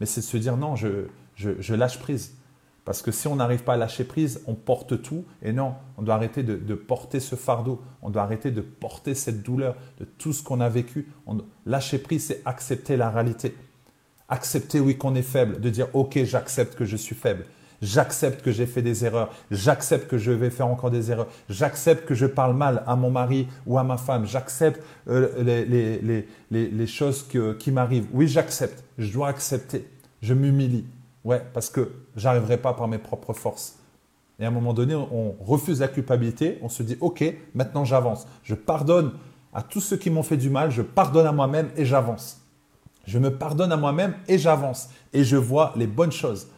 Mais c'est de se dire non, je, lâche prise. Parce que si on n'arrive pas à lâcher prise, on porte tout. Et non, on doit arrêter de, porter ce fardeau. On doit arrêter de porter cette douleur de tout ce qu'on a vécu. Lâcher prise, c'est accepter la réalité. Accepter, oui, qu'on est faible. De dire, OK, j'accepte que je suis faible. J'accepte que j'ai fait des erreurs. J'accepte que je vais faire encore des erreurs. J'accepte que je parle mal à mon mari ou à ma femme. J'accepte euh, les, choses qui m'arrivent. Oui, j'accepte. Je dois accepter. Je m'humilie. Ouais, parce que j'arriverai pas par mes propres forces. Et à un moment donné, on refuse la culpabilité. On se dit, OK, maintenant j'avance. Je pardonne à tous ceux qui m'ont fait du mal. Je pardonne à moi-même et j'avance. Je me pardonne à moi-même et j'avance. Et je vois les bonnes choses.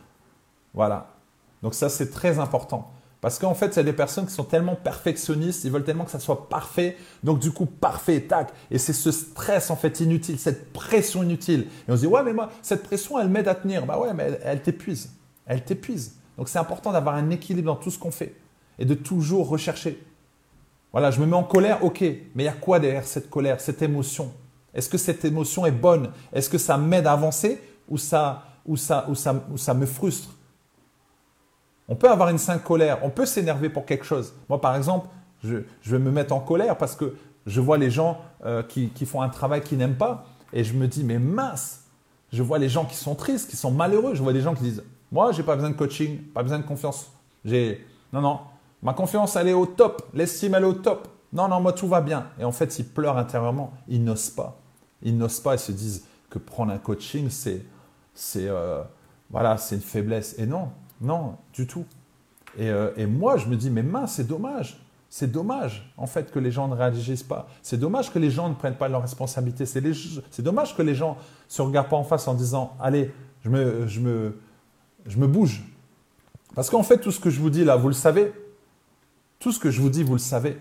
Voilà. Donc ça, c'est très important. Parce qu'en fait, a des personnes qui sont tellement perfectionnistes, ils veulent tellement que ça soit parfait. Donc du coup, parfait, tac. Et c'est ce stress en fait inutile, cette pression inutile. Et on se dit, ouais, mais moi, cette pression, elle m'aide à tenir. Bah ouais, mais elle, elle t'épuise. Elle t'épuise. Donc c'est important d'avoir un équilibre dans tout ce qu'on fait et de toujours rechercher. Voilà, je me mets en colère, ok, mais il y a quoi derrière cette colère, cette émotion? Est-ce que cette émotion est bonne? Est-ce que ça m'aide à avancer ou ça, ou ça, ou ça, ou ça me frustre? On peut avoir une sainte colère, on peut s'énerver pour quelque chose. Moi, par exemple, je, vais me mettre en colère parce que je vois les gens euh, qui, font un travail qu'ils n'aiment pas et je me dis, mais mince, je vois les gens qui sont tristes, qui sont malheureux. Je vois des gens qui disent, moi, j'ai pas besoin de coaching, pas besoin de confiance. J'ai, non, non, ma confiance, elle est au top, l'estime, elle est au top. Non, non, moi, tout va bien. Et en fait, ils pleurent intérieurement, ils n'osent pas. Ils n'osent pas, ils se disent que prendre un coaching, c'est, c'est, euh, voilà, c'est une faiblesse. Et non, non, du tout. Euh, et, moi, je me dis, mais mince, c'est dommage. C'est dommage, en fait, que les gens ne réagissent pas. C'est dommage que les gens ne prennent pas leurs responsabilités. C'est dommage que les gens ne se regardent pas en face en disant, allez, je me, je me, je me bouge. Parce qu'en fait, tout ce que je vous dis là, vous le savez. Tout ce que je vous dis, vous le savez.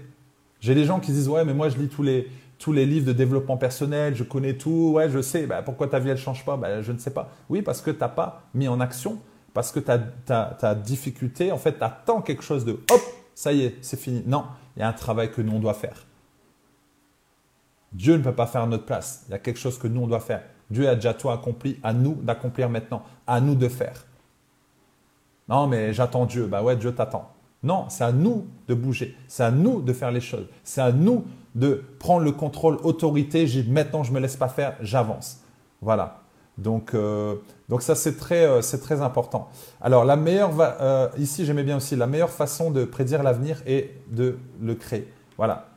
J'ai des gens qui disent, ouais, mais moi, je lis tous les, tous les livres de développement personnel, je connais tout, ouais, je sais, bah, pourquoi ta vie, elle ne change pas? Bah, Je ne sais pas. Oui, parce que tu n'as pas mis en action parce que ta, difficulté, en fait, tu attends quelque chose de hop, ça y est, c'est fini. Non, il y a un travail que nous, on doit faire. Dieu ne peut pas faire à notre place. Il y a quelque chose que nous, on doit faire. Dieu a déjà tout accompli, à nous d'accomplir maintenant, à nous de faire. Non, mais j'attends Dieu. Bah ouais, Dieu t'attend. Non, c'est à nous de bouger. C'est à nous de faire les choses. C'est à nous de prendre le contrôle, autorité. Maintenant, je ne me laisse pas faire, j'avance. Voilà. Donc, euh, donc ça, c'est très, euh, c'est très important. Alors, la meilleure, euh, ici, j'aimais bien aussi, la meilleure façon de prédire l'avenir est de le créer. Voilà.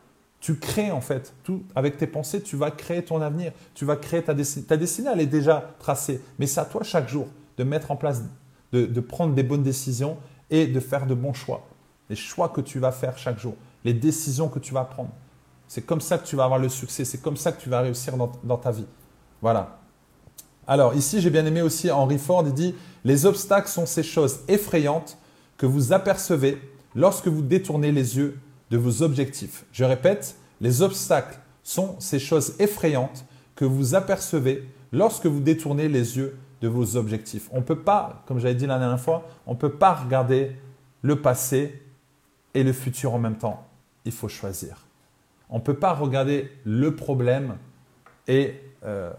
Tu crées en fait, tout avec tes pensées, tu vas créer ton avenir. Tu vas créer ta destinée. Ta destinée, elle est déjà tracée. Mais c'est à toi chaque jour de mettre en place, de, de prendre des bonnes décisions et de faire de bons choix. Les choix que tu vas faire chaque jour, les décisions que tu vas prendre. C'est comme ça que tu vas avoir le succès. C'est comme ça que tu vas réussir dans, dans ta vie. Voilà. Alors ici, j'ai bien aimé aussi Henry Ford, il dit, les obstacles sont ces choses effrayantes que vous apercevez lorsque vous détournez les yeux de vos objectifs. Je répète, les obstacles sont ces choses effrayantes que vous apercevez lorsque vous détournez les yeux de vos objectifs. On ne peut pas, comme j'avais dit la dernière fois, on ne peut pas regarder le passé et le futur en même temps. Il faut choisir. On ne peut pas regarder le problème et euh,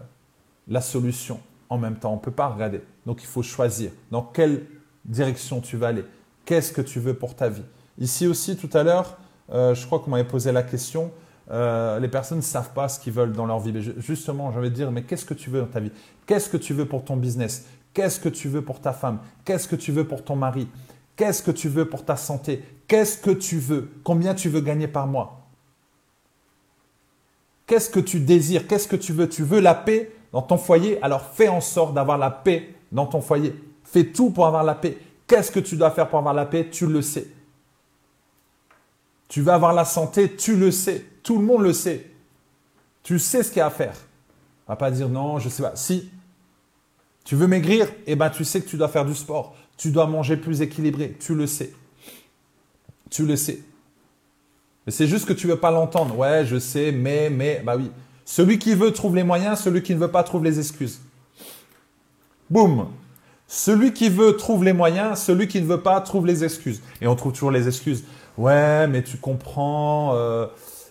la solution en même temps. On ne peut pas regarder. Donc il faut choisir. Dans quelle direction tu vas aller? Qu'est-ce que tu veux pour ta vie? Ici aussi, tout à l'heure, euh, je crois qu'on m'avait posé la question. Euh, les personnes ne savent pas ce qu'ils veulent dans leur vie. Mais justement, j'avais dire, mais qu'est-ce que tu veux dans ta vie? Qu'est-ce que tu veux pour ton business? Qu'est-ce que tu veux pour ta femme? Qu'est-ce que tu veux pour ton mari? Qu'est-ce que tu veux pour ta santé? Qu'est-ce que tu veux? Combien tu veux gagner par mois? Qu'est-ce que tu désires? Qu'est-ce que tu veux? Tu veux la paix? Dans ton foyer, alors fais en sorte d'avoir la paix dans ton foyer. Fais tout pour avoir la paix. Qu'est-ce que tu dois faire pour avoir la paix? Tu le sais. Tu veux avoir la santé, tu le sais. Tout le monde le sait. Tu sais ce qu'il y a à faire. On va pas dire non, je sais pas. Si tu veux maigrir, eh ben tu sais que tu dois faire du sport. Tu dois manger plus équilibré. Tu le sais. Tu le sais. Mais c'est juste que tu veux pas l'entendre. Ouais, je sais, mais, mais, bah oui. Celui qui veut trouve les moyens, celui qui ne veut pas trouve les excuses. Boum. Celui qui veut trouve les moyens, celui qui ne veut pas trouve les excuses. Et on trouve toujours les excuses. Ouais, mais tu comprends, euh,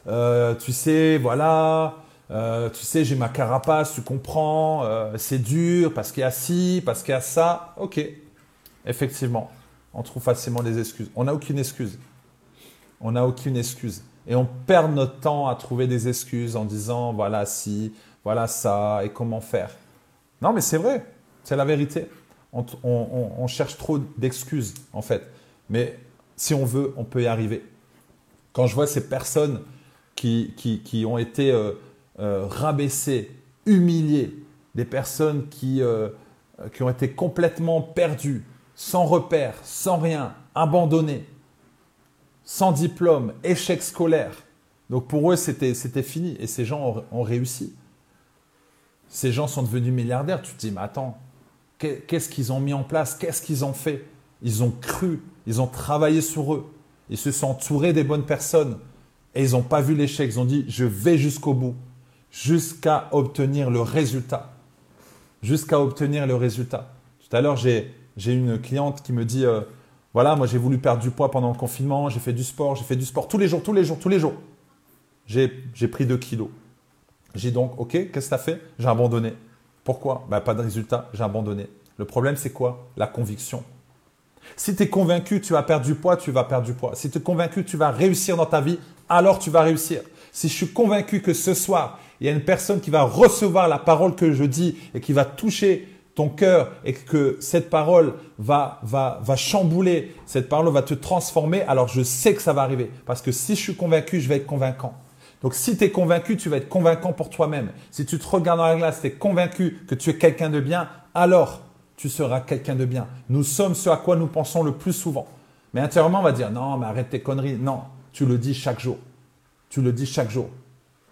euh, tu sais, voilà, euh, tu sais, j'ai ma carapace, tu comprends, c'est dur parce qu'il y a ci, parce qu'il y a ça. Ok, effectivement, on trouve facilement des excuses. On n'a aucune excuse. On n'a aucune excuse. Et on perd notre temps à trouver des excuses en disant voilà si, voilà ça, et comment faire. Non, mais c'est vrai, c'est la vérité. On, cherche trop d'excuses, en fait. Mais si on veut, on peut y arriver. Quand je vois ces personnes qui, qui, ont été euh, euh, rabaissées, humiliées, des personnes qui, euh, qui ont été complètement perdues, sans repère, sans rien, abandonnées, sans diplôme, échec scolaire. Donc pour eux, c'était fini. Et ces gens ont, réussi. Ces gens sont devenus milliardaires. Tu te dis, mais attends, qu'est-ce qu'ils ont mis en place? Qu'est-ce qu'ils ont fait? Ils ont cru, ils ont travaillé sur eux. Ils se sont entourés des bonnes personnes. Et ils n'ont pas vu l'échec. Ils ont dit, je vais jusqu'au bout. Jusqu'à obtenir le résultat. Jusqu'à obtenir le résultat. Tout à l'heure, j'ai une cliente qui me dit, euh, voilà, moi j'ai voulu perdre du poids pendant le confinement, j'ai fait du sport, j'ai fait du sport tous les jours, tous les jours, tous les jours. J'ai pris 2 kilos. J'ai donc, ok, qu'est-ce que as fait? J'ai abandonné. Pourquoi? Bah, Pas de résultat, j'ai abandonné. Le problème, c'est quoi? La conviction. Si tu es convaincu tu vas perdre du poids, tu vas perdre du poids. Si tu es convaincu tu vas réussir dans ta vie, alors tu vas réussir. Si je suis convaincu que ce soir, il y a une personne qui va recevoir la parole que je dis et qui va toucher ton cœur et que cette parole va, va, va chambouler, cette parole va te transformer, alors je sais que ça va arriver. Parce que si je suis convaincu, je vais être convaincant. Donc si tu es convaincu, tu vas être convaincant pour toi-même. Si tu te regardes dans la glace, tu es convaincu que tu es quelqu'un de bien, alors tu seras quelqu'un de bien. Nous sommes ce à quoi nous pensons le plus souvent. Mais intérieurement, on va dire, non, mais arrête tes conneries. Non, tu le dis chaque jour. Tu le dis chaque jour.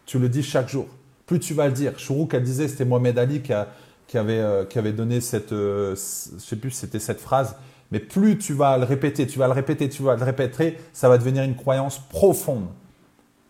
Tu le dis chaque jour. Plus tu vas le dire. Chourouk, elle disait, c'était Mohamed Ali qui a, qui avait, euh, qui avait donné cette, euh, je sais plus, c'était cette phrase. Mais plus tu vas le répéter, tu vas le répéter, tu vas le répéter, ça va devenir une croyance profonde.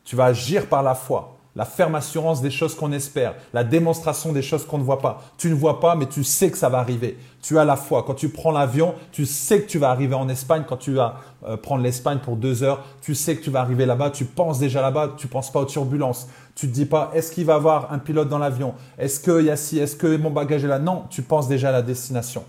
Tu vas agir par la foi, la ferme assurance des choses qu'on espère, la démonstration des choses qu'on ne voit pas. Tu ne vois pas, mais tu sais que ça va arriver. Tu as la foi. Quand tu prends l'avion, tu sais que tu vas arriver en Espagne. Quand tu vas euh, prendre l'Espagne pour deux heures, tu sais que tu vas arriver là-bas. Tu penses déjà là-bas. Tu penses pas aux turbulences. Tu te dis pas, est-ce qu'il va y avoir un pilote dans l'avion? Est-ce qu'il y a ci? Est-ce que mon bagage est là? Non, tu penses déjà à la destination.